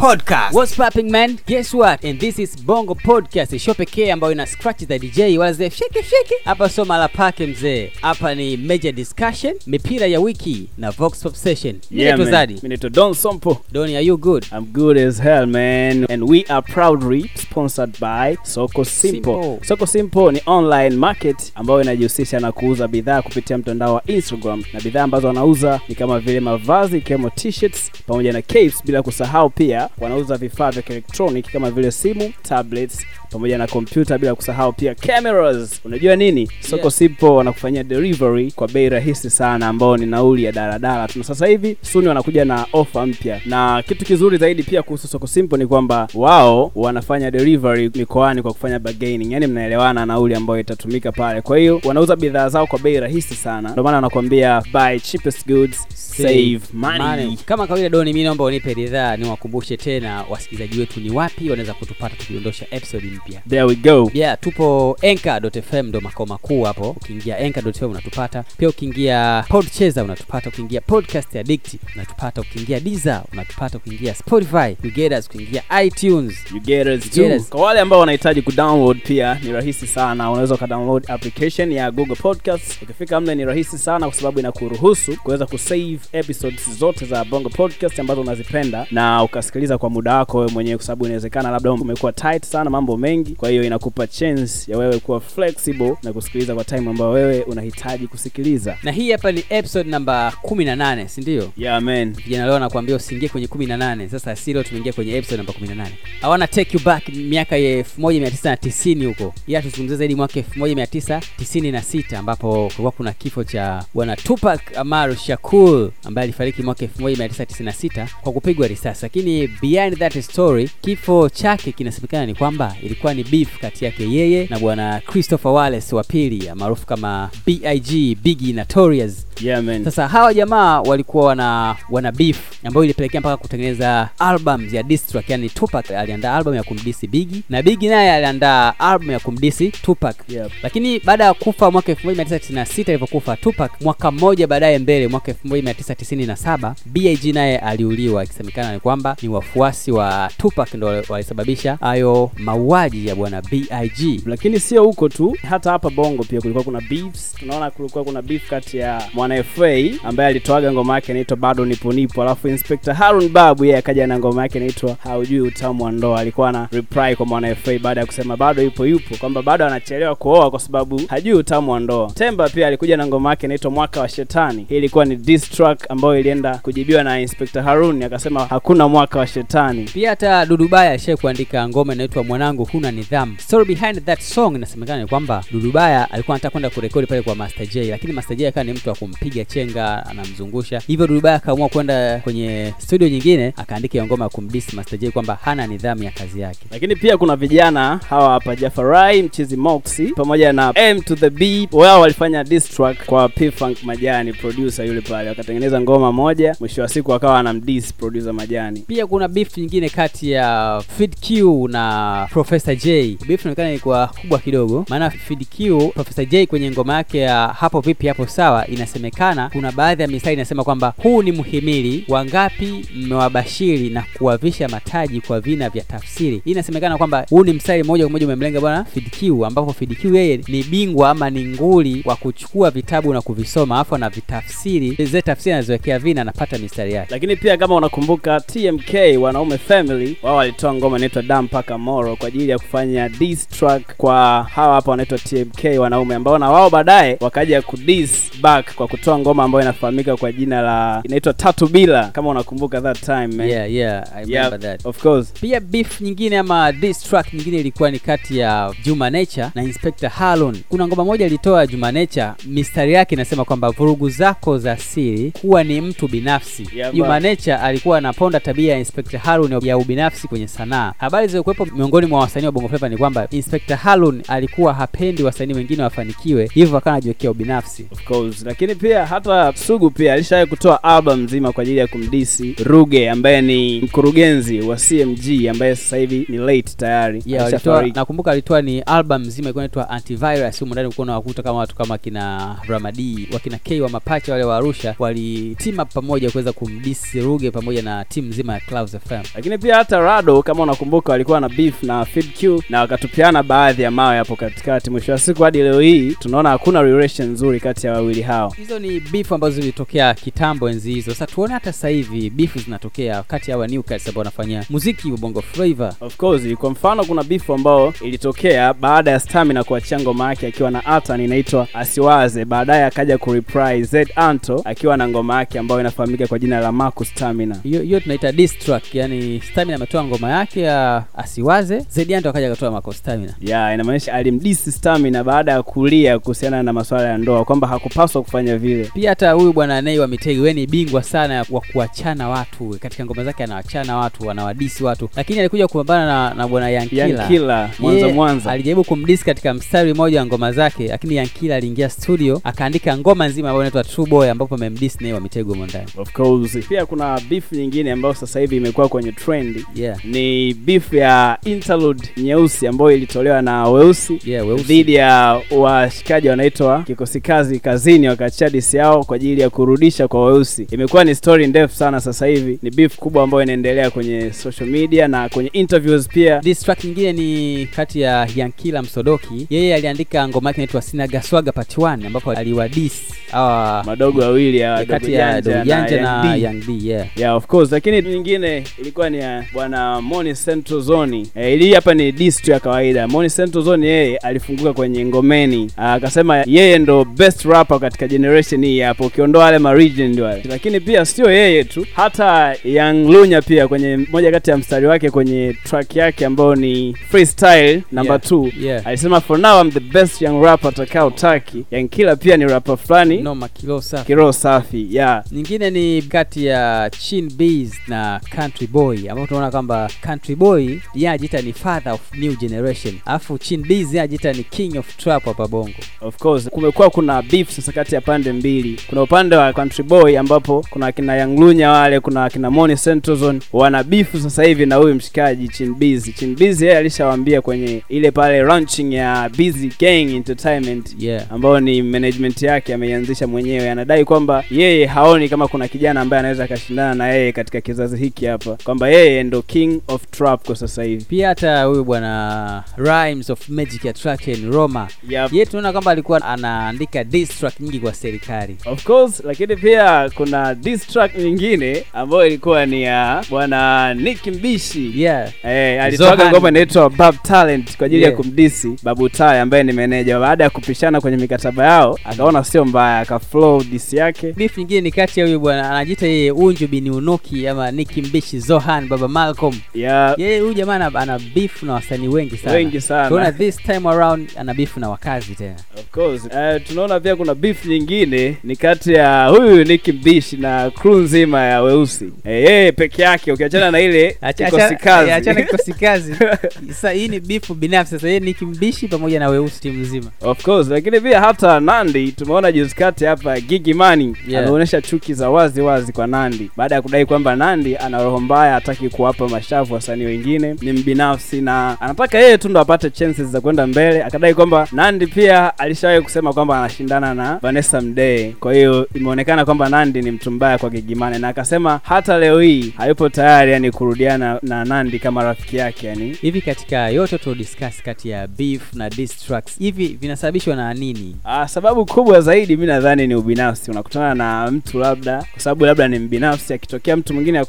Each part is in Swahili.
Podcast. What's popping man? Guess what? And this is Bongo Podcast, show pekee ambayo ina scratch za DJ wala ze shake shake. Hapa sio mala pake mzee. Hapa ni major discussion, mipira ya wiki na Vox Pop Session. Yeah, naitwa. Zadi. Mimi naitwa Don Sompo. Don, are you good? I'm good as hell man and we are proudly sponsored by Soko Simple. Simple. Soko Simple ni online market ambayo inajihusisha na kuuza bidhaa kupitia mtandao wa Instagram na bidhaa ambazo wanauza ni kama vile mavazi ikiwemo t-shirts pamoja na capes bila kusahau pia wanauza vifaa vya kielektroniki kama vile simu, tablets pamoja na kompyuta bila kusahau pia cameras. Unajua nini? Soko yeah. Sipo wanakufanyia delivery kwa bei rahisi sana ambao ni nauli ya daladala. Tuna sasa hivi Suni wanakuja na ofa mpya, na kitu kizuri zaidi pia kuhusu Soko Simple ni kwamba wao wanafanya delivery mikoani kwa kufanya bargaining, yani mnaelewana nauli ambayo itatumika pale. Kwa hiyo wanauza bidhaa zao kwa bei rahisi sana, ndio maana wanakuambia buy cheapest goods save money. Kama kawaida Doni, mimi naomba unipe ridhaa niwakumbushe tena wasikilizaji wetu ni wapi wanaweza kutupata tukidondosha episode mpya. There we go. yeah tupo anchor.fm ndo makao makuu hapo ukiingia anchor.fm unatupata pia ukiingia podchaser unatupata ukiingia podcast addict unatupata ukiingia Deezer unatupata ukiingia spotify you get us ukiingia itunes You get us too. us. Kwa wale ambao wanahitaji kudownload pia ni rahisi sana, unaweza ukadownload application ya Google Podcast. Ukifika mle ni rahisi sana, kwa sababu inakuruhusu kuweza kusave episodes zote za Bongo Podcast ambazo unazipenda na ukasikiliza kwa muda wako wewe mwenyewe, kwa sababu inawezekana labda umekuwa tight sana, mambo mengi. Kwa hiyo inakupa chance ya wewe kuwa flexible na kusikiliza kwa time ambayo wewe unahitaji kusikiliza. na hii hapa ni episode namba 18 si ndio Yeah man. vijana leo nakwambia usiingie kwenye 18 sasa si leo tumeingia kwenye episode namba 18 i wanna take you back miaka ya 1990 huko ila tuzungumzie zaidi mwaka 1996 ambapo kulikuwa kuna kifo cha bwana Tupac Amaru Shakur ambaye alifariki mwaka 1996 kwa kupigwa risasi lakini behind that story kifo chake kinasemekana ni kwamba ilikuwa ni beef kati yake yeye na bwana Christopher Wallace wa pili maarufu kama BIG Biggie Notorious Yeah man. sasa hawa jamaa walikuwa wana wana beef ambayo ilipelekea mpaka kutengeneza albums ya diss track, yani Tupac aliandaa album ya kumdisi Biggie na Biggie naye aliandaa album ya kumdisi Tupac. Yep. Lakini baada ya kufa mwaka 1996 alivyokufa Tupac, mwaka mmoja baadaye mbele, mwaka 1997 BIG naye aliuliwa, ikisemekana ni kwamba ni wafuasi wa Tupac ndio walisababisha hayo mauaji ya bwana BIG. lakini sio huko tu hata hapa bongo pia kulikuwa kuna beefs. Tunaona kulikuwa kuna beef kati ya mwana fa ambaye alitoaga ngoma yake inaitwa bado nipo nipo alafu inspector harun babu yeye akaja na ngoma yake inaitwa haujui utamu wa ndoa. Alikuwa na reply kwa mwana fa baada ya kusema bado yupo yupo kwamba bado anachelewa kuoa kwa sababu hajui utamu wa ndoa. Temba pia alikuja na ngoma yake inaitwa mwaka wa shetani. Hii ilikuwa ni diss track ambayo ilienda kujibiwa na inspector harun akasema hakuna mwaka wa shetani. Pia hata dudubaya alishai kuandika ngoma inaitwa mwanangu huna nidhamu. Story behind that song inasemekana ni kwamba dudubaya alikuwa anataka kwenda kurekodi pale kwa master j lakini master j akawa ni mtu wa kumpiga chenga anamzungusha. Hivyo dudubaya akaamua kwenda kwenye studio nyingine akaandika hiyo ngoma ya kumdisi master j kwamba hana nidhamu ya kazi yake. Lakini pia kuna vijana hawa hapa jafarai mchizi moxi pamoja na m to the b wao walifanya diss track kwa p-funk majani producer yule pale. Wakatengeneza ngoma moja mwisho wa siku akawa anamdiss producer majani. Pia kuna beef nyingine kati ya Fid Q na Professor J. Beef inaonekana ilikuwa kubwa kidogo, maana Fid Q Professor J kwenye ngoma yake ya hapo vipi hapo sawa, inasemekana kuna baadhi ya mistari inasema kwamba huu ni mhimili, wangapi mmewabashiri na kuwavisha mataji kwa vina vya tafsiri. Hii inasemekana kwamba huu ni mstari moja kwa moja umemlenga bwana Fid Q, ambapo Fid Q yeye ni bingwa ama ni nguli wa kuchukua vitabu na kuvisoma, afu anavitafsiri, zile tafsiri anaziwekea vina, anapata mistari yake. lakini pia kama unakumbuka tmk wanaume family wao walitoa ngoma inaitwa dam mpaka moro kwa ajili ya kufanya diss track kwa hawa hapa wanaitwa tmk wanaume ambao na wao baadaye wakaja kudis back kwa kutoa ngoma ambayo inafahamika kwa jina la inaitwa tatu bila kama unakumbuka that time man. Yeah, yeah, I remember Yep, that. of course pia beef nyingine ama diss track nyingine ilikuwa ni kati ya Juma Nature na Inspector Harlon. Kuna ngoma moja ilitoa Juma Nature, mistari yake inasema kwamba vurugu zako za siri huwa ni mtu binafsi. Yeah, Juma. Nature alikuwa anaponda tabia ya Inspector Inspector Harun ya ubinafsi kwenye sanaa. Habari zilizokuwepo miongoni mwa wasanii wa Bongo Flava ni kwamba Inspector Harun alikuwa hapendi wasanii wengine wafanikiwe, hivyo akawa anajiwekea ubinafsi. of course lakini pia hata sugu pia alishawahi kutoa album nzima kwa ajili ya kumdisi ruge ambaye ni mkurugenzi wa cmg ambaye sasa hivi ni late tayari Yeah, nakumbuka alitoa ni album nzima ilikuwa inaitwa Antivirus. Humo ndani ulikuwa unawakuta kama watu kama kina Ramadi, wakina K wa mapacha wale wa Arusha wali team up pamoja kuweza kumdisi Ruge pamoja na timu nzima ya Clouds FM. lakini pia hata rado kama unakumbuka walikuwa na beef na FeedQ na wakatupiana baadhi ya mawe hapo katikati mwisho wa siku hadi leo hii tunaona hakuna relation nzuri kati ya wawili hao Hizo ni beef ambazo zilitokea kitambo enzi hizo. Sasa tuone hata sasa hivi beef zinatokea kati ya hawa new cats ambao wanafanya muziki wa Bongo Flava. of course kwa mfano kuna beef ambao ilitokea baada ya stamina kuachia ngoma yake akiwa na atan inaitwa asiwaze baadaye akaja kureprise z anto akiwa na ngoma yake ambayo inafahamika kwa jina la Marcus stamina Hiyo hiyo tunaita diss track, yani Stamina ametoa ngoma yake ya Asiwaze, Zedianto akaja akatoa Mako Stamina. ya inamaanisha alimdisi stamina baada ya kulia kuhusiana na masuala ya ndoa kwamba hakupaswa kufanya vile Pia hata huyu bwana Nei wa Mitego, yeye ni bingwa sana wa kuachana watu katika ngoma zake, anawachana watu, anawadisi watu, lakini alikuja kupambana na, na bwana Yankila. yankila mwanza mwanza alijaribu kumdisi katika mstari mmoja wa ngoma zake, lakini Yankila aliingia studio akaandika ngoma nzima ambayo inaitwa True Boy, ambapo amemdisi Nei wa Mitego ndani. of course pia kuna beef nyingine ambayo sasa hivi imekuwa kwenye trend Yeah. ni beef ya interlude nyeusi ambayo ilitolewa na weusi Yeah, dhidi ya washikaji wanaitwa kikosi kazi kazini wakachia disi yao kwa ajili ya kurudisha kwa weusi imekuwa ni story ndefu sana sasa hivi ni beef kubwa ambayo inaendelea kwenye social media na kwenye interviews pia This track nyingine ni kati ya Yankila Msodoki. Yeye aliandika ngoma yake inaitwa Sinagaswaga Part 1 ambapo aliwadis hawa madogo wawili kati ya Dogo Janja na Young D. Yeah. yeah of course lakini nyingine ilikuwa ni ya bwana Moni Central Zone. Eh, ili hapa ni diss ya kawaida. Moni Central Zone yeye alifunguka kwenye ngomeni. Ah, akasema yeye ndo best rapper katika generation hii hapo ukiondoa wale ma legend wale. Lakini pia sio yeye tu hata Young Lunya pia kwenye moja kati ya mstari wake kwenye track yake ambayo ni freestyle number 2 Yeah. alisema for now I'm the best young rapper atakao taki Young Killer pia ni rapper fulani. Noma kiroho safi. kiroho safi yeah. Nyingine ni kati ya Chin Bees na Country Boy ambao tunaona kwamba Country Boy yeye anajiita ni father of new generation, alafu Chin Bees yeye ni king of trap hapa Bongo. Of course kumekuwa kuna beef sasa kati ya pande mbili. Kuna upande wa Country Boy ambapo kuna akina Yanglunya wale, kuna akina Moni Central wana beef sasa hivi na huyu mshikaji Chin Busy. Chin Busy yeye alishawaambia kwenye ile pale launching ya Busy Gang Entertainment Yeah. ambayo ni management yake ameianzisha mwenyewe. Anadai kwamba yeye haoni kama kuna kijana ambaye anaweza akashindana na yeye katika kizazi hiki hapa, kwamba yeye ndo king of trap kwa sasa hivi. Pia hata huyu bwana Rhymes of Magic Attraction Roma Yep. yeye tunaona kwamba alikuwa anaandika diss track nyingi kwa serikali. Of course, lakini pia kuna diss track nyingine ambayo ilikuwa ni ya bwana Nick Mbishi. Yeah. Eh, alitoka ngoma inaitwa Bab Talent kwa ajili Yeah. ya kumdisi Babu Tale ambaye ni meneja. Baada ya kupishana kwenye mikataba yao, akaona sio mbaya, akaflow disi yake. Beef nyingine ni kati ya huyu bwana anajiita yeye Unju bin Unoki ama Nick Mbishi Zohan Baba Malcolm. Yeye huyu jamaa ana- beef na wasanii wengi sana. wengi sana. Tunaona this time around ana beef na wakazi tena. Of course. Uh, tunaona pia kuna beef nyingine ni kati ya huyu Nick Mbishi na crew nzima ya Weusi. Eh, yeye peke yake ukiachana na ile kikosi kazi. eh, Achana kikosi kazi. Sasa hii ni beef binafsi. Sasa yeye Nicki Mbishi pamoja na Weusi timu nzima. Of course, lakini pia hata Nandi tumeona juzi kati hapa Gigi Money Yeah. anaonyesha chuki za wazi wazi kwa Nandi baada ya kudai kwamba Nandi ana roho mbaya, hataki kuwapa mashavu wasanii wengine, ni mbinafsi na anataka yeye tu ndo apate chances za kwenda mbele. Akadai kwamba Nandi pia alishawahi kusema kwamba anashindana na Vanessa Mdee, kwa hiyo imeonekana kwamba Nandi ni mtu mbaya kwa Gigimane, na akasema hata leo hii hayupo tayari yani kurudiana na Nandi kama rafiki yake yani Hivi katika yote tu discuss kati ya beef na diss tracks, hivi vinasababishwa na nini? Ah, sababu kubwa zaidi mi nadhani ni ubinafsi. Unakutana na mtu labda kwa sababu labda ni mbinafsi, akitokea mtu mwingine ya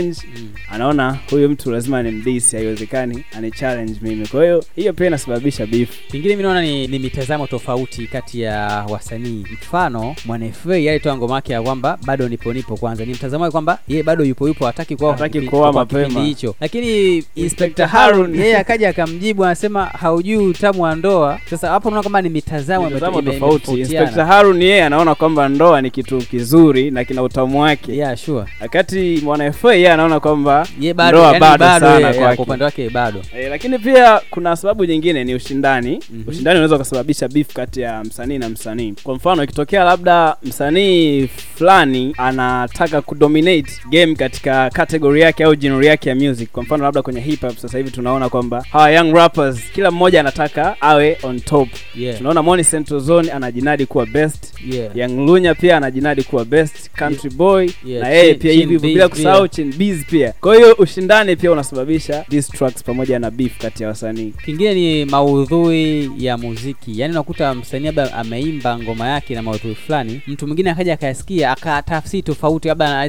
kumchallenge Mm. anaona huyu mtu lazima ni mdisi, haiwezekani ani challenge mimi. Kwa hiyo hiyo pia inasababisha beef. Pengine mi naona ni, ni mitazamo tofauti kati ya wasanii. Mfano, Mwana FA alitoa ngoma yake ya kwamba bado nipo nipo kwanza, ni mtazamo kwamba yeye bado yupo yupo, hataki kuoa Hataki kuoa mapema. hicho. Lakini Inspector Harun yeye akaja akamjibu, anasema haujui utamu wa ndoa. Sasa hapo naona kwamba ni mitazamo tofauti. Inspector Harun yeye anaona kwamba ndoa ni kitu kizuri na kina utamu wake, Yeah, sure. wakati Mwana FA yeye anaona kwamba ndoa bado bado sana kwa upande wake bado. E, lakini pia kuna sababu nyingine ni ushindani. Mhm. ushindani unaweza ukasababisha beef kati ya msanii na msanii. Kwa mfano ikitokea labda msanii fulani anataka kudominate game katika category yake au genre yake ya music. Kwa mfano labda kwenye hip hop sasa hivi tunaona kwamba hawa young rappers kila mmoja anataka awe on top. Yeah. tunaona Moni Central Zone anajinadi kuwa best. Yeah. Young Lunya pia anajinadi kuwa best. Country boy Yeah, na yeye pia hivi bila kusahau. Chin Biz pia. Kwa hiyo ushindani pia unasababisha diss tracks pamoja na beef kati ya wasanii. Kingine ni maudhui ya muziki. Yaani unakuta msanii labda ameimba ngoma yake na maudhui fulani mtu mwingine akaja akayasikia akatafsiri tofauti labda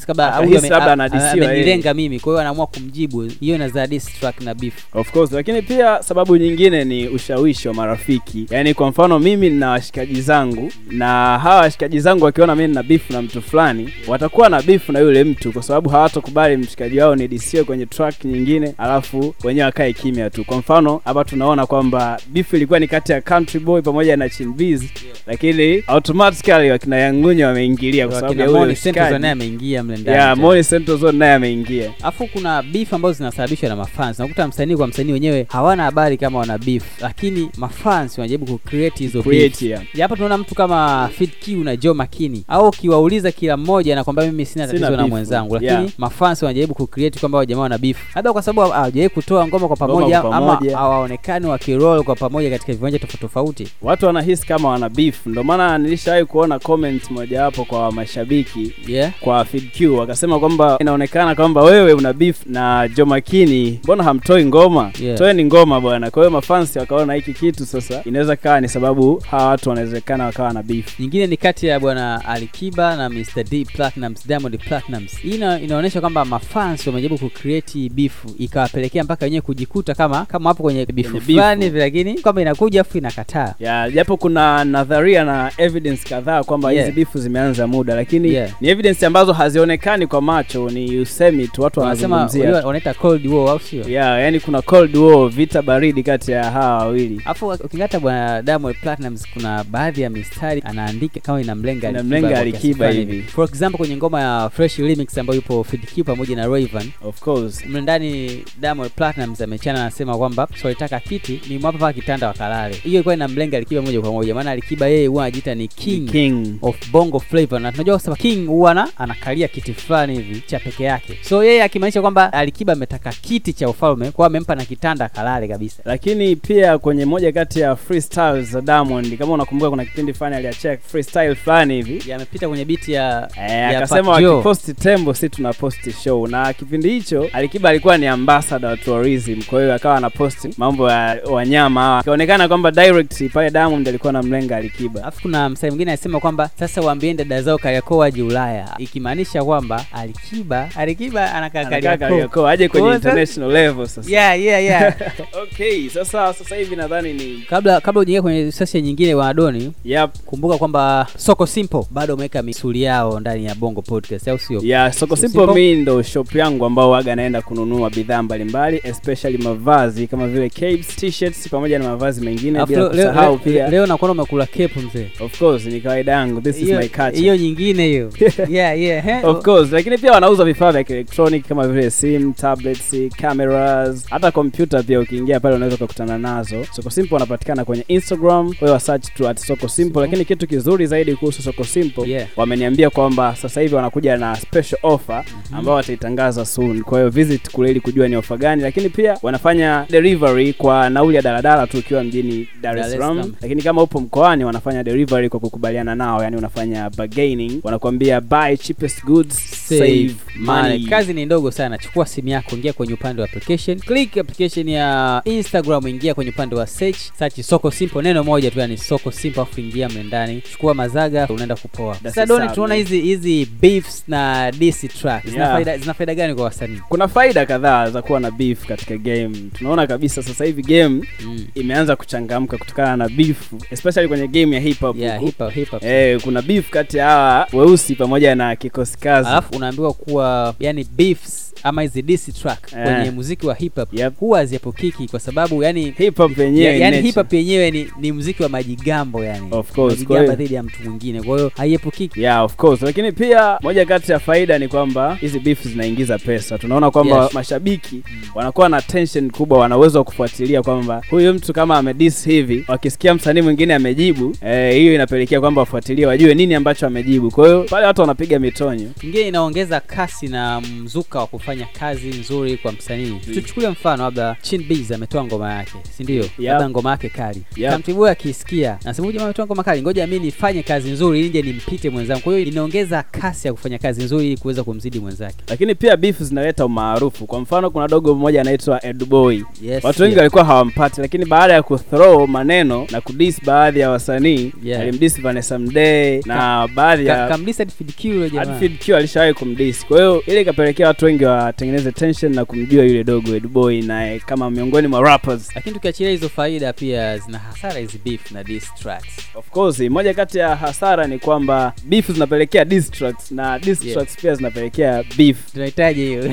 anahisi amenilenga mimi. Kwa hiyo anaamua kumjibu. Hiyo inazaa diss track na beef. Of course. Lakini pia sababu nyingine ni ushawishi wa marafiki. Yaani kwa mfano mimi nina washikaji zangu na hawa washikaji zangu wakiona mimi nina beef na mtu fulani watakuwa na beef na yule mtu kwa sababu hawatokubali mshikaji wao ni disiwe kwenye track nyingine alafu wenyewe wakae kimya tu. Kwa mfano hapa tunaona kwamba beef ilikuwa ni kati ya country boy pamoja na chinbiz lakini automatically wakina yangunya wameingilia kwa sababu ya naye ameingia mle ndani yeah, naye ameingia. Alafu kuna beef ambazo zinasababishwa na mafans. Nakuta msanii kwa msanii wenyewe hawana habari kama wana beef lakini mafans wanajaribu kucreate hizo beef. Yeah. Hapa tunaona mtu kama Fit Q na Joe Makini. Au ukiwauliza kila mmoja anakwambia mimi Sina tatizo na mwenzangu lakini Yeah. mafans wanajaribu kucreate kwamba hao jamaa wana beef labda kwa sababu hawajawahi kutoa ngoma kwa Ngoma pamoja kwa ama hawaonekani wakiroll kwa pamoja katika viwanja tofauti tofauti watu wanahisi kama wana beef Ndio maana nilishawahi kuona comment mojawapo kwa mashabiki yeah kwa FeedQ wakasema kwamba inaonekana kwamba wewe una beef na Jomakini, mbona hamtoi ngoma? Yeah. Toeni ngoma bwana. Kwa hiyo mafansi wakaona hiki kitu sasa inaweza kawa ni sababu hawa watu wanawezekana wakawa na beef. nyingine ni kati ya bwana Alikiba na Mr D Platinums, Diamond Platinums. Hii inaonyesha kwamba mafans wamejaribu kucreate beef ikawapelekea mpaka wenyewe kujikuta kama kama hapo kwenye beef fulani lakini kwamba inakuja afu inakataa. japo kuna nadharia na evidence kadhaa kwamba Yeah. hizi bifu zimeanza muda lakini Yeah. ni evidence ambazo hazionekani kwa macho ni usemi tu watu wanazungumzia wanaita cold war au sio? yeah, yani kuna cold war vita baridi kati ya hawa wawili Afu ukingata bwana Diamond Platinums kuna baadhi ya mistari anaandika kama inamlenga Inamlenga Alikiba hivi. For example kwenye ngoma ya Fresh Remix ambayo yupo Fid pamoja na Rayvan of course. Mle ndani Diamond Platinums amechana anasema kwamba swalitaka kiti ni mwapa paka kitanda wakalale. Hiyo ilikuwa inamlenga Alikiba moja kwa moja, maana Alikiba yeye huwa anajiita ni king, king. of bongo flavor, na tunajua kusema king huwa ana- anakalia kiti fulani hivi cha peke yake, so yeye akimaanisha kwamba Alikiba ametaka kiti cha ufalme, kwa amempa na kitanda akalale kabisa. lakini pia kwenye moja kati ya freestyles za Diamond kama unakumbuka kuna kipindi fulani aliachia freestyle fulani hivi. Yamepita kwenye beat ya Eh, ya akasema wakiposti tembo si tuna posti show na kipindi hicho alikiba alikuwa ni ambassador wa tourism. Kwa hiyo akawa anaposti mambo ya wanyama hawa. Ikaonekana kwamba direct pale diamond alikuwa anamlenga alikiba. Alafu kuna msanii mwingine anasema kwamba sasa waambieni dada zao Kariakoo waje Ulaya, ikimaanisha kwamba Alikiba Alikiba anakaa Kariakoo. Aje kwenye international level sasa. Yeah, yeah, yeah. okay sasa sasa hivi nadhani ni kabla kabla ujaingia kwenye session nyingine wanadoni yep. kumbuka kwamba soko simple bado wameweka misuli yao ndani ya bongo podcast au sio? Yeah, soko So simple Simple- mi ndo shop yangu ambao waga naenda kununua bidhaa mbalimbali especially mavazi kama vile capes t-shirts pamoja na mavazi mengine bila kusahau pia. leo nakuona umekula cape mzee. Of course ni kawaida yangu. This is my culture. hiyo nyingine hiyo. Yeah, yeah. of course lakini pia wanauza vifaa vya electronic kama vile sim tablets cameras hata kompyuta pia ukiingia pale unaweza kukutana nazo. Soko simple wanapatikana kwenye instagram wewe search tu at soko simple lakini kitu kizuri zaidi kuhusu soko simple Yeah. wameniambia kwamba sasa hivi wanakuja na special offer ambao wataitangaza soon. Kwa hiyo visit kule ili kujua ni ofa gani. Lakini pia wanafanya delivery kwa nauli ya daladala tu ukiwa mjini dar es salaam. Lakini kama upo mkoani wanafanya delivery kwa kukubaliana nao. Yani unafanya bargaining. Wanakuambia buy cheapest goods save money. kazi ni ndogo sana. Chukua simu yako ingia kwenye upande wa application. Click application ya instagram ingia kwenye upande wa search. Search soko simple. Neno moja tu yani soko simple afu ingia mle ndani. Chukua mazaga unaenda kupoa. Sasa doni tunaona hizi hizi beefs na disi track. Zina faida zina faida gani kwa wasanii? Kuna faida kadhaa za kuwa na beef katika game. Tunaona kabisa sasa hivi game mm. imeanza kuchangamka kutokana na beef especially kwenye game ya hip hop yeah hip hop hip hop. Eh, kuna beef kati ya hawa weusi pamoja na kikosi kazi. Alafu unaambiwa kuwa yani beefs ama hizi diss track yeah. kwenye muziki wa hip hop Yep. huwa haziepukiki kwa sababu yani hip hop yenyewe yani hip hop yenyewe ni, ni muziki wa majigambo yani. Of course, kwa hiyo- dhidi ya mtu mwingine. Kwa hiyo haiepukiki. Yeah of course. Lakini pia moja kati ya faida ni kwamba hizi beef zinaingiza pesa. Tunaona kwamba Yes. mashabiki wanakuwa na tension kubwa wana uwezo wa kufuatilia kwamba huyu mtu kama amedis hivi wakisikia msanii mwingine amejibu eh, hiyo inapelekea kwamba wafuatilie wajue nini ambacho amejibu. Kwa hiyo pale watu wanapiga mitonyo. Ingine inaongeza kasi na mzuka wa kufanya kazi nzuri kwa msanii. Tuchukulie mfano labda chin Biz ametoa ngoma yake si ndio? Labda ngoma yake kali. Yep. Kamtibu akisikia nasema jamaa ametoa ngoma kali ngoja mimi nifanye kazi nzuri ili nje nimpite mwenzangu. Kwa hiyo inaongeza kasi ya kufanya kazi nzuri ili kuweza kumzidi mwenzake lakini pia beef zinaleta umaarufu. Kwa mfano kuna dogo mmoja anaitwa edboy. Yes, watu wengi yeah. walikuwa hawampati lakini baada ya kuthrow maneno na kudis baadhi ya wasanii Yeah. alimdis Vanessa Mdee na baadhi ya Q yule jamaa. Q alishawahi kumdis, kwa hiyo ile ikapelekea watu wengi watengeneze tension na kumjua yule dogo Edboy naye kama miongoni mwa rappers. Lakini tukiachilia hizo faida pia zina hasara hizi beef na diss tracks. Of course moja kati ya hasara ni kwamba beef zinapelekea diss tracks na diss Yeah. pia zinapelekea beef tunahitaji hiyo.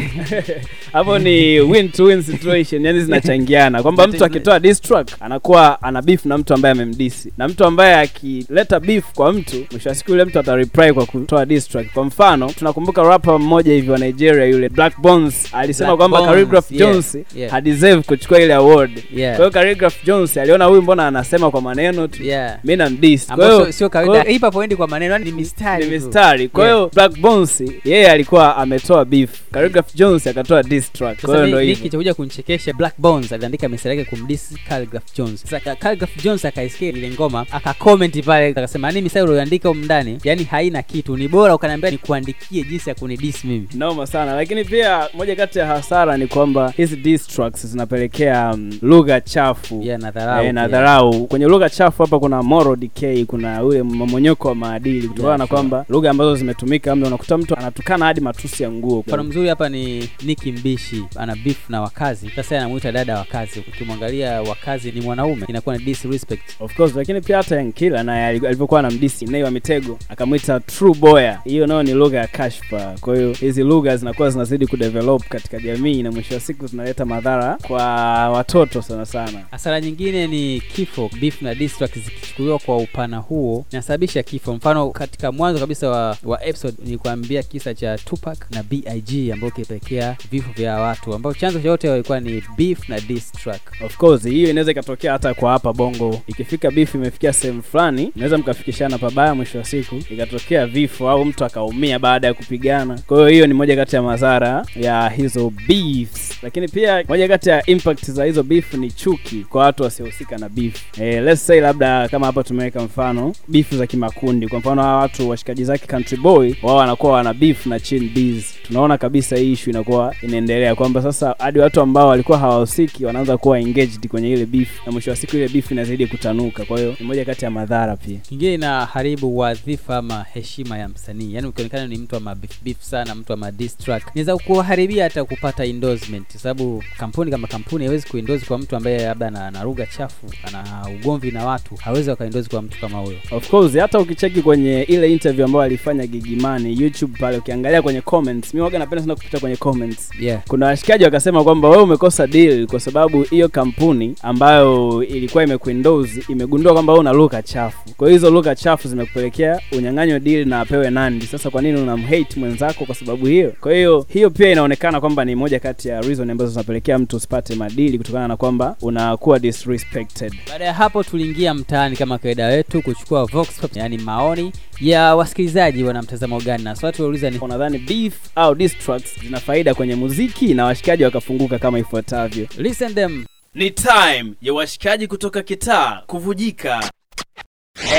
Hapo ni win to win situation yani zinachangiana. Kwamba mtu akitoa diss track anakuwa ana beef na mtu ambaye amemdisi. Na mtu ambaye akileta beef kwa mtu mwisho wa siku yule mtu atareply kwa kutoa diss track. Kwa mfano tunakumbuka rapper mmoja hivi wa Nigeria yule Black Bones. Alisema kwamba Khaligraph yeah, Jones yeah. hadeserve kuchukua ile award. Yeah. kwa hiyo Khaligraph Jones aliona huyu mbona anasema kwa maneno tu. Yeah. Mimi namdis kwa hiyo sio- kawaida. hip hop kwa maneno ni mistari ni mistari. Kwa Yeah. hiyo Black Bones yeye alikuwa ametoa beef Khaligraph Jones akatoa diss track kwa hiyo ndio hivyo kilichokuja kunichekesha Black Bones aliandika message yake kumdiss Khaligraph Jones. Sasa Khaligraph Jones akaisikia ile ngoma akacomment pale akasema nini mistari uliyoandika huko ndani yani haina kitu ni bora ukaniambia nikuandikie jinsi ya kunidiss mimi. noma sana lakini pia moja kati ya hasara ni kwamba hizi diss tracks zinapelekea um, lugha chafu Yeah, na dharau. Eh, na dharau yeah. kwenye lugha chafu hapa kuna moral decay kuna ule mmomonyoko wa maadili kutokana Yeah, na kwamba lugha ambazo zimetumika unakuta mtu anatukana hadi matusi ya nguo Mfano mzuri hapa ni Niki Mbishi ana beef na wakazi. Sasa anamuita dada wakazi. Ukimwangalia wakazi ni mwanaume inakuwa ni disrespect. of course lakini pia hata Yankila naye alivyokuwa na mdisi Nay wa Mitego akamwita true boya hiyo nayo ni lugha ya kashfa kwa hiyo hizi lugha zinakuwa zinazidi kudevelop katika jamii na mwisho wa siku zinaleta madhara kwa watoto sana sana Hasara nyingine ni kifo. Beef na distract zikichukuliwa kwa upana huo inasababisha kifo. Mfano katika mwanzo kabisa wa, wa episode nilikuambia kisa cha Tupac na BIG ambao kilipelekea vifo vya watu ambao chanzo cha yote walikuwa ni beef na diss track. of course hiyo inaweza ikatokea hata kwa hapa bongo. Ikifika beef imefikia sehemu fulani inaweza mkafikishana pabaya mwisho wa siku ikatokea vifo au mtu akaumia baada ya kupigana. Kwa hiyo hiyo ni moja kati ya madhara ya hizo beefs. Lakini pia moja kati ya impact za hizo beef ni chuki kwa watu wasiohusika na beef. Eh, let's say labda kama hapa tumeweka mfano beef za kimakundi. Kwa mfano hawa watu washikaji zake country boy wao wanakuwa wana beef na chin bees tunaona kabisa hii issue inakuwa inaendelea kwamba sasa hadi watu ambao walikuwa hawahusiki wanaanza kuwa engaged kwenye ile beef na mwisho wa siku ile beef inazidi kutanuka kwa hiyo ni moja kati ya madhara pia Kingine inaharibu wadhifa ama heshima ya msanii. Yaani ukionekana ni mtu wa mabeef beef sana, mtu wa diss track, inaweza kuharibia hata kupata endorsement, sababu kampuni kama kampuni haiwezi kuendorse kwa mtu ambaye labda ana rugha chafu, ana ugomvi na watu, hawezi wakaendorse kwa mtu kama huyo. of course hata ukicheki kwenye ile interview ambayo alifanya gigimani youtube pale ukiangalia kwenye comments mi waga napenda sana kupita kwenye comments. Yeah. kuna washikaji wakasema kwamba wewe umekosa deal kwa sababu hiyo kampuni ambayo ilikuwa imekuendose imegundua kwamba wewe una lugha chafu. Kwa hiyo hizo lugha chafu zimekupelekea unyang'anywe deal na apewe nandi. Sasa kwa nini unamhate mwenzako kwa sababu hiyo? Kwa hiyo hiyo pia inaonekana kwamba ni moja kati ya reason ambazo zinapelekea mtu usipate madili kutokana na kwamba unakuwa disrespected. Baada ya hapo tuliingia mtaani kama kawaida wetu kuchukua vox pop, yani maoni ya wasikilizaji wana mtazamo gani, na swali tuliuliza ni unadhani beef au diss tracks zina faida kwenye muziki na washikaji wakafunguka kama ifuatavyo. Listen them. Ni time ya washikaji kutoka kitaa kuvujika.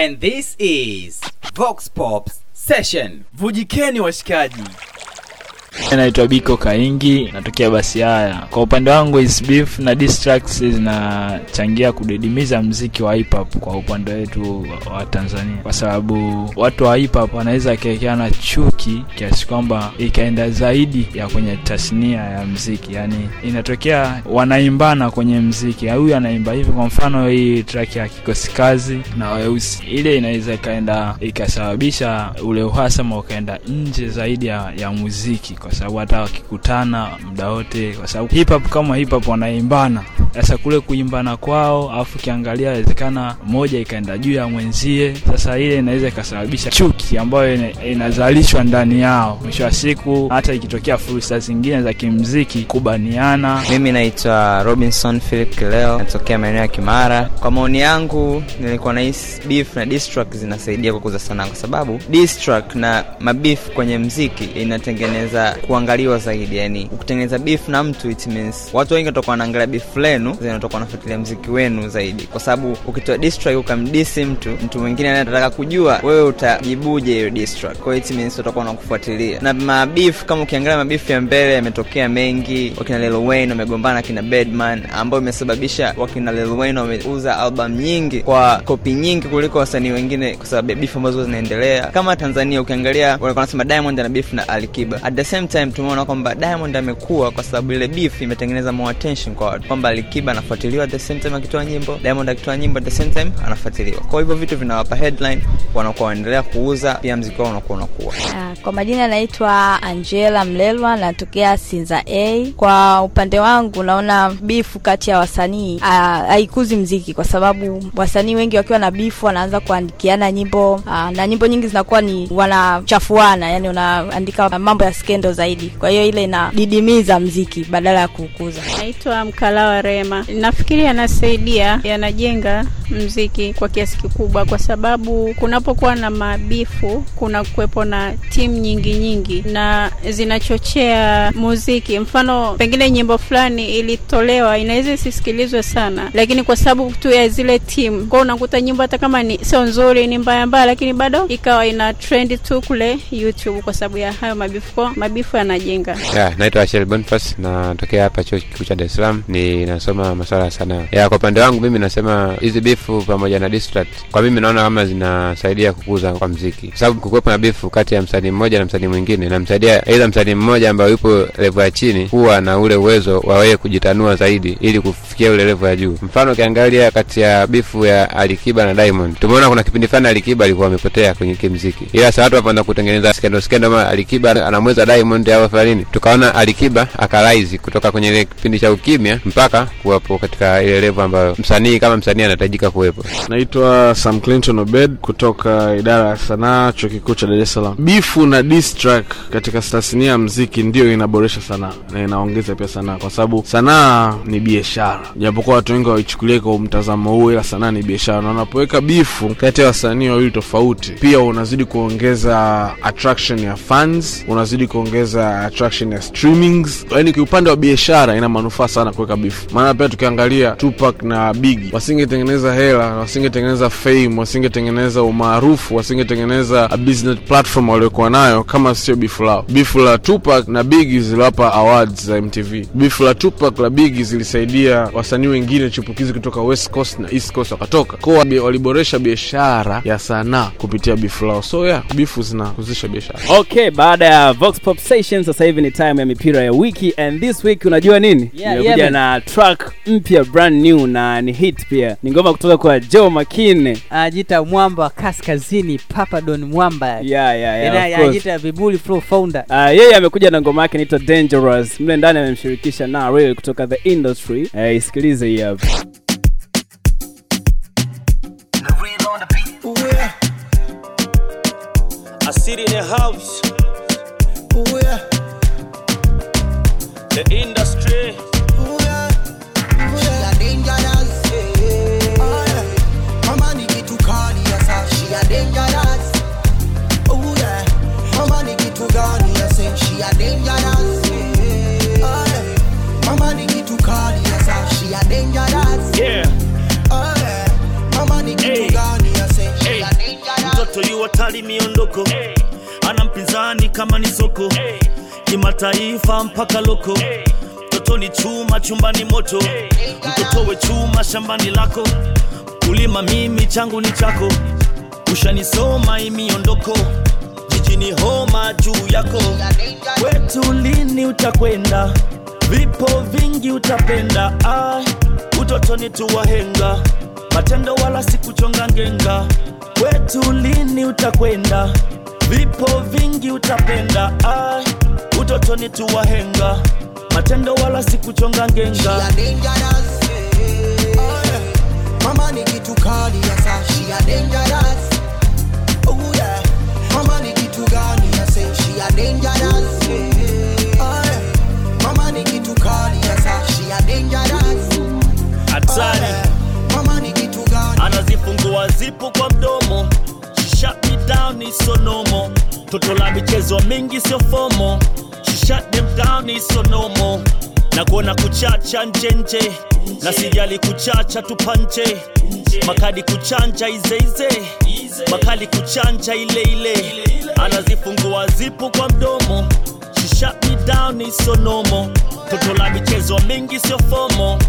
And this is Vox Pops Session. vujikeni washikaji naitwa biko kaingi natokea basi haya. Kwa upande wangu hizi beef na diss zinachangia kudidimiza mziki wa hip kwa upande wetu wa- tanzania. Kwa sababu watu wa hip hop wanaweza wakiwekeana chuki kiasi kwamba ikaenda zaidi ya kwenye tasnia ya mziki. Yani inatokea wanaimbana kwenye mziki. Huyu anaimba hivi kwa mfano hii track ya kikosi kazi na weusi. Ile inaweza ikaenda ikasababisha ule uhasama ukaenda nje zaidi ya, ya muziki kwa sababu hata wakikutana muda wote kwa sababu hip hop kama hip hop wanaimbana sasa kule kuimbana kwao alafu ukiangalia inawezekana moja ikaenda juu ya mwenzie. Sasa ile inaweza ikasababisha chuki ambayo inazalishwa ndani yao. Mwisho wa siku hata ikitokea fursa zingine za kimziki kubaniana. Mimi naitwa robinson philip kileo natokea maeneo ya kimara. Kwa maoni yangu nilikuwa nahisi beef na diss zinasaidia kukuza sanaa kwa sababu diss na mabif kwenye mziki inatengeneza kuangaliwa zaidi. Yani ukitengeneza beef na mtu it means watu wengi watakuwa wanaangalia beef lenu then zinatoka nafuatilia mziki wenu zaidi. Kwa sababu ukitoa ukamdisi mtu mtu mwingine anataka kujua wewe utajibuje hiyo diss track. Na mabif kama ukiangalia mabif ya mbele yametokea mengi. Wakina Lil wamegombana kina Bedman ambayo imesababisha wakina Lil wameuza album nyingi kwa kopi nyingi kuliko wasanii wengine kwa sababu ya bifu ambazo zinaendelea. Kama Tanzania ukiangalia walikuwa wanasema Diamond ana beef na Alikiba. At the same time tumeona kwamba Diamond amekuwa kwa sababu ile beef imetengeneza more attention kwa watu. Kwamba Alikiba anafuatiliwa at the same time akitoa nyimbo Diamond akitoa nyimbo at the same time anafuatiliwa kwa hivyo vitu vinawapa headline wanakuwa wanaendelea kuuza pia mziki wao unakuwa unakuwa Ah, Kwa majina naitwa Angela Mlelwa, natokea Sinza A. Kwa upande wangu naona bifu kati ya wasanii ah, haikuzi mziki, kwa sababu wasanii wengi wakiwa na bifu wanaanza kuandikiana nyimbo ah, na nyimbo nyingi zinakuwa ni wanachafuana, yani unaandika mambo ya skendo zaidi. Kwa hiyo ile inadidimiza mziki badala ya kuukuza. Naitwa Mkalawa Rema. Nafikiri yanasaidia, yanajenga mziki kwa kiasi kikubwa, kwa sababu kunapokuwa na mabifu kuna kuwepo na timu nyingi nyingi na zinachochea muziki. Mfano, pengine nyimbo fulani ilitolewa, inaweza isisikilizwe sana, lakini kwa sababu tu ya zile timu, kwao, unakuta nyimbo hata kama ni sio nzuri, ni mbaya mbaya, lakini bado ikawa ina trend tu kule YouTube kwa sababu ya hayo mabifu. Kwa mabifu yanajenga. Yeah, naitwa Ashel Boniface natokea hapa chuo kikuu cha Dar es Salaam ninasoma masuala ya sanaa ya kwa upande wangu mimi nasema hizi bifu pamoja na distract kwa mimi naona kama zinasaidia kukuza kwa mziki. Kwa sababu kukuwepo na bifu kati ya msanii mmoja na msanii mwingine namsaidia aidha msanii mmoja ambaye yupo levo ya chini kuwa na ule uwezo wa wewe kujitanua zaidi ili kufikia ule levo ya juu. Mfano ukiangalia kati ya bifu ya Alikiba na Diamond tumeona kuna kipindi fulani Alikiba alikuwa amepotea kwenye kimziki. Ila sasa watu wapoanza kutengeneza skendo skendo ma Alikiba anamweza Diamond au fanya tukaona Alikiba akalaizi kutoka kwenye ile kipindi cha ukimya mpaka kuwapo katika ile level ambayo msanii kama msanii anahitajika kuwepo. Naitwa sam clinton obed kutoka idara ya sanaa chuo kikuu cha dar es salaam. Bifu na diss katika tasnia ya mziki ndio inaboresha sanaa na inaongeza pia sanaa kwa sababu sanaa ni biashara. Japokuwa watu wengi waichukulia kwa mtazamo huo ila sanaa ni biashara. Na unapoweka bifu kati ya wasanii wawili tofauti pia unazidi kuongeza attraction ya fans unazidi kuongeza attraction ya streamings. Yaani kiupande wa biashara ina manufaa sana kuweka bifu. Maana pia tukiangalia tupac na bigi wasingetengeneza hela wasingetengeneza fame wasingetengeneza umaarufu wasingetengeneza a business platform waliokuwa nayo kama sio bifu lao. Bifu la tupac na bigi ziliwapa awards za mtv bifu la tupac la bigi zilisaidia wasanii wengine chipukizi kutoka west coast na east coast wakatoka. Ko waliboresha biashara ya sanaa kupitia bifu lao. So yeah bifu zinahusisha biashara. Okay baada ya vox pop session sasa hivi ni time ya mipira ya wiki and this week unajua nini? Yeah, Nimekuja yeah, na track mpya brand new na ni hit pia ni ngoma kutoka kwa joe makine anajita mwamba wa kaskazini papa don mwamba yeah, yeah, yeah, Ina- of course. anajiita vibuli flow founder Uh, yeye amekuja na ngoma yake inaitwa dangerous mle ndani amemshirikisha na real kutoka the industry uh, isikilize hii hapa I sit in a house. Ooh, yeah. The industry. Hey. miondoko. Hey. ana mpinzani kama ni soko. Kimataifa mpaka loko. Mtoto ni chuma chumbani moto. Mtoto we chuma shambani lako. Kulima mimi changu ni chako. Ushanisoma imiondoko jijini homa juu yako. Kwetu lini utakwenda? Vipo vingi utapenda. Ah, utotoni tuwahenga. Matendo wala sikuchonga ngenga kwetu lini utakwenda vipo vingi utapenda ah, utotoni tuwahenga matendo wala sikuchonga ngenga Mama ni kitu kali ya saa she a dangerous. Oh yeah. Mama ni kitu gani ya say she a dangerous. Oh yeah. Mama ni kitu kali ya saa she a dangerous. hatari Mama ni kitu gani? anazifungua zipu kwa mdomo. She shut me down it's so normal toto la michezo mingi sio fomo. She shut them down ni sonomo na kuona kuchacha njenje na sijali kuchacha tupanje. Makadi kuchanja izeize makali kuchanja ileile ile. Anazifungua zipu kwa mdomo. She shut me down ni sonomo toto la michezo mingi sio fomo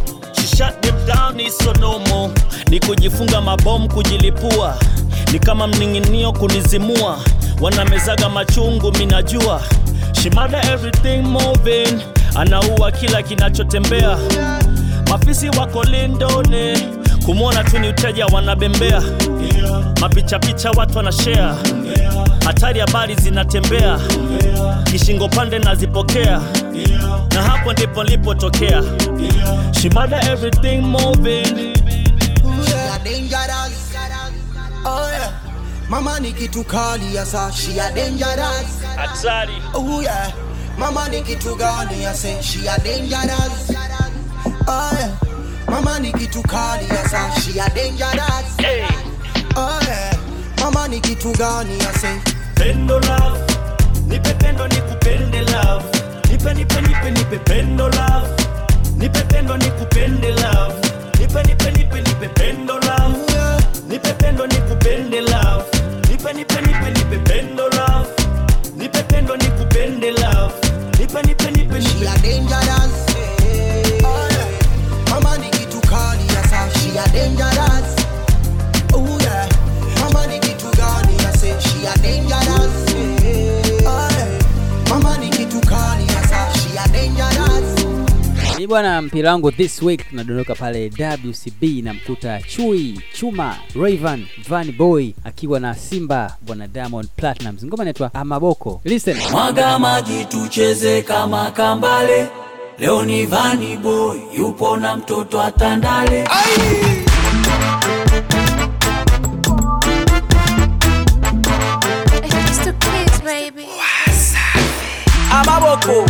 shut them down ni normal. ni kujifunga mabomu kujilipua. Ni kama mning'inio kunizimua. Wanamezaga machungu minajua shimada everything moving. Anaua kila kinachotembea. Mafisi wako lindone kumwona tu ni uteja wanabembea mapichapicha watu wanashea hatari habari zinatembea kishingo pande nazipokea na hapo ndipo nilipotokea everything moving. Oh yeah. Mama ni kitu kali ya sa she a dangerous. hatari Oh yeah. Mama ni kitu gani ya sa she a dangerous. Oh yeah. Mama ni kitu kali ya saa she a dangerous. hey. Oh yeah. Mama ni kitu gani ya say pendo love. Nipe pendo nikupende love. Nipe nipe nipe nipe pendo love. Nipe pendo nikupende love. Nipe nipe nipe nipe pendo love. Nipe pendo nikupende love. Nipe nipe nipe nipe pendo love bwana mpira wangu this week tunadondoka pale wcb namkuta chui chuma raven van boy akiwa na simba bwana diamond platinums ngoma inaitwa amaboko. Listen. Mwaga maji tucheze kama kambale. Leo ni Van boy yupo na mtoto atandale kids, baby. amaboko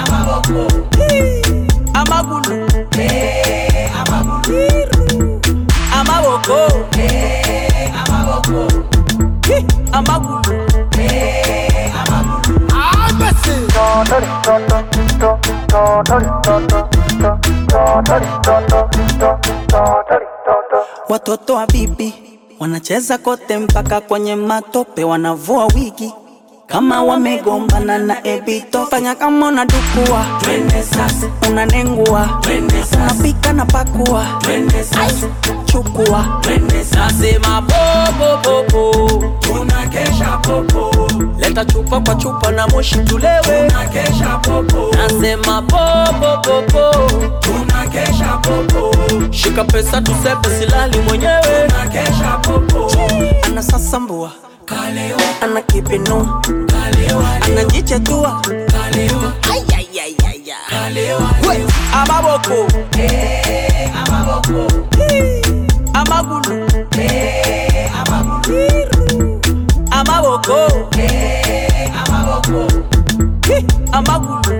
amaboko amagulu amagulu amaboko amaboko amagulu Watoto wa bibi wanacheza kote mpaka kwenye matope, wanavua wigi kama wamegombana na ebito. Fanya kama unadukua, unanengua, unapika na pakua, chukua. Nasema sasa sema popo popo tunakesha popo leta chupa kwa chupa na moshi tulewe, tunakesha popo nasema popo popo, tunakesha popo shika pesa tusepe, silali mwenyewe, tunakesha popo ana sasambua, kalewa. Ana kipinua, kalewa. Anajichetua kalewa Ayayayaya. kalewa amaboko. Amaboko. Amagulu. Amagulu. Amaboko. Amaboko.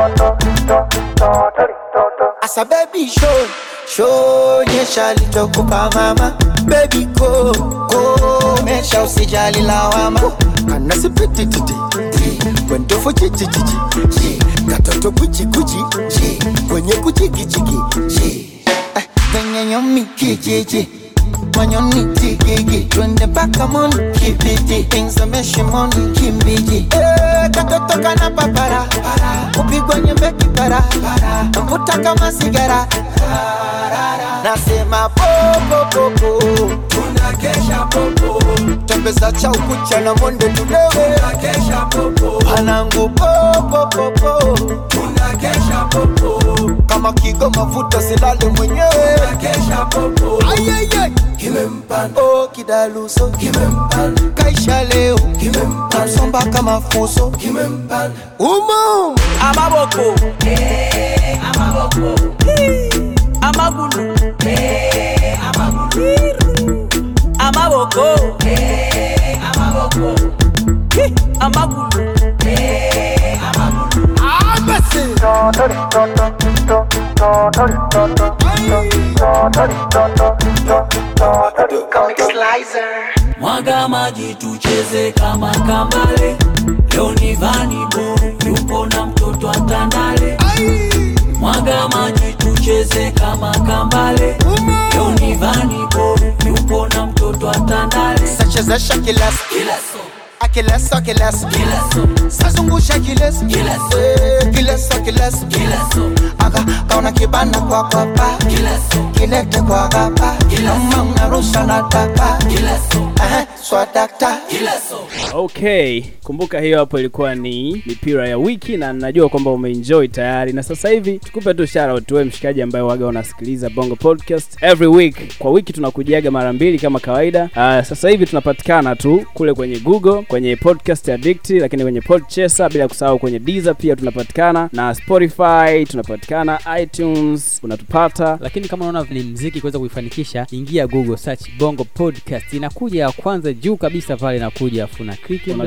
Hi, amagulu Asa baby show show nyesha lichokupa mama. Baby go go mesha usijali lawama. Kana sipiti titi kwendofu chichi chichi katoto kuchi kuchi kwenye kuchiki chiki Eh, venye kijiji manyoni tigigi twende mpaka moni kibiti ingzameshe moni kimbiji Eh, katoto kana papara. Kupigwa nyembe kipara. Mvuta kama sigara nasema popopopo tunakesha popo tembeza cha ukucha na monde tulewe panangu popopopo tunakesha popo kama kigo mafuta silale mwenyewe kimempanda oh kidaluso kimempanda kaisha leo. Kimempanda msomba kama fuso. Kimempanda umo. Amaboko. Amaboko. Amagulu. Amagulu. Amaboko. Amaboko. Amagulu mwaga maji tucheze kama kambale. Leo ni vani boy yupo na mtoto atandale mwaga maji tucheze kama kambale. Leo ni vani boy yupo na mtoto atandale sachezesha kileso Achilles, Achilles, sazungusha Achilles, Achilles, Achilles, aga kaona kibanda kwa kwapa, kilete kwa gapa, mama unarusha na tapa, swadakta okay kumbuka hiyo hapo ilikuwa ni mipira ya wiki na najua kwamba umeenjoy tayari. Na sasa hivi tukupe tu shoutout wewe mshikaji ambaye waga unasikiliza bongo podcast every week. Kwa wiki tunakujiaga mara mbili kama kawaida. Uh, sasa hivi tunapatikana tu kule kwenye google kwenye podcast addict lakini kwenye podchaser bila kusahau kwenye Deezer pia tunapatikana. Na spotify tunapatikana itunes unatupata. Lakini kama unaona ni mziki kuweza kuifanikisha ingia google search bongo podcast. Inakuja ya kwanza juu kabisa pale na click una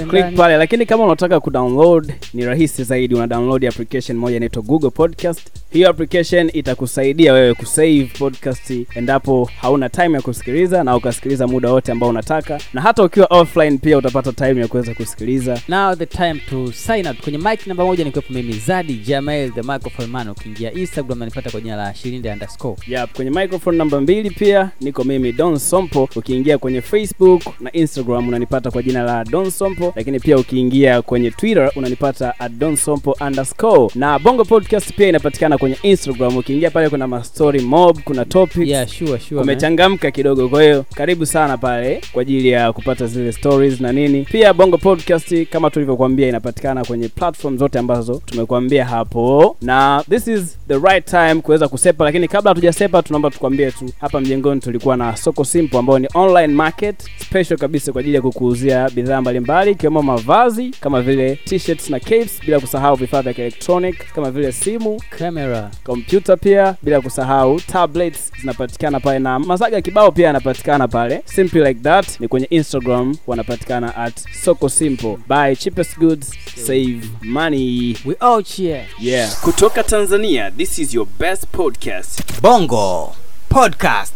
click pale lakini kama unataka kudownload ni rahisi zaidi. Una download application moja inaitwa google podcast. Hiyo application itakusaidia wewe kusave podcast endapo hauna time ya kusikiliza na ukasikiliza muda wote ambao unataka. Na hata ukiwa offline pia utapata time ya kuweza kusikiliza. Now the time to sign out kwenye mic namba moja nikiwepo mimi zadi jamail the microphone man ukiingia instagram nanipata kwa jina la shirinde underscore. Yep, kwenye microphone namba mbili pia niko mimi don sompo. Ukiingia kwenye facebook na instagram unanipata kwa jina la don sompo lakini pia ukiingia kwenye twitter unanipata at don sompo underscore. Na bongo podcast pia inapatikana kwenye instagram. Ukiingia pale kuna mastori mob kuna topics. Yeah sure sure umechangamka kidogo. Kwa hiyo karibu sana pale kwa ajili ya kupata zile stories na nini. Pia bongo podcast kama tulivyokuambia inapatikana kwenye platform zote ambazo tumekuambia hapo. Na this is the right time kuweza kusepa lakini kabla hatujasepa tunaomba tukwambie tu hapa mjengoni tulikuwa na soko simple ambayo ni online market special kabisa kwa ajili ya kukuuzia bidhaa mbalimbali ikiwemo mavazi kama vile t-shirts na capes bila kusahau vifaa vya electronic kama vile simu kamera, kompyuta pia bila kusahau tablets zinapatikana pale na masaga kibao pia yanapatikana pale. Simply like that ni kwenye instagram wanapatikana at soko simple. Buy cheapest goods save money. We out here. Yeah. Kutoka tanzania this is your best podcast. Bongo podcast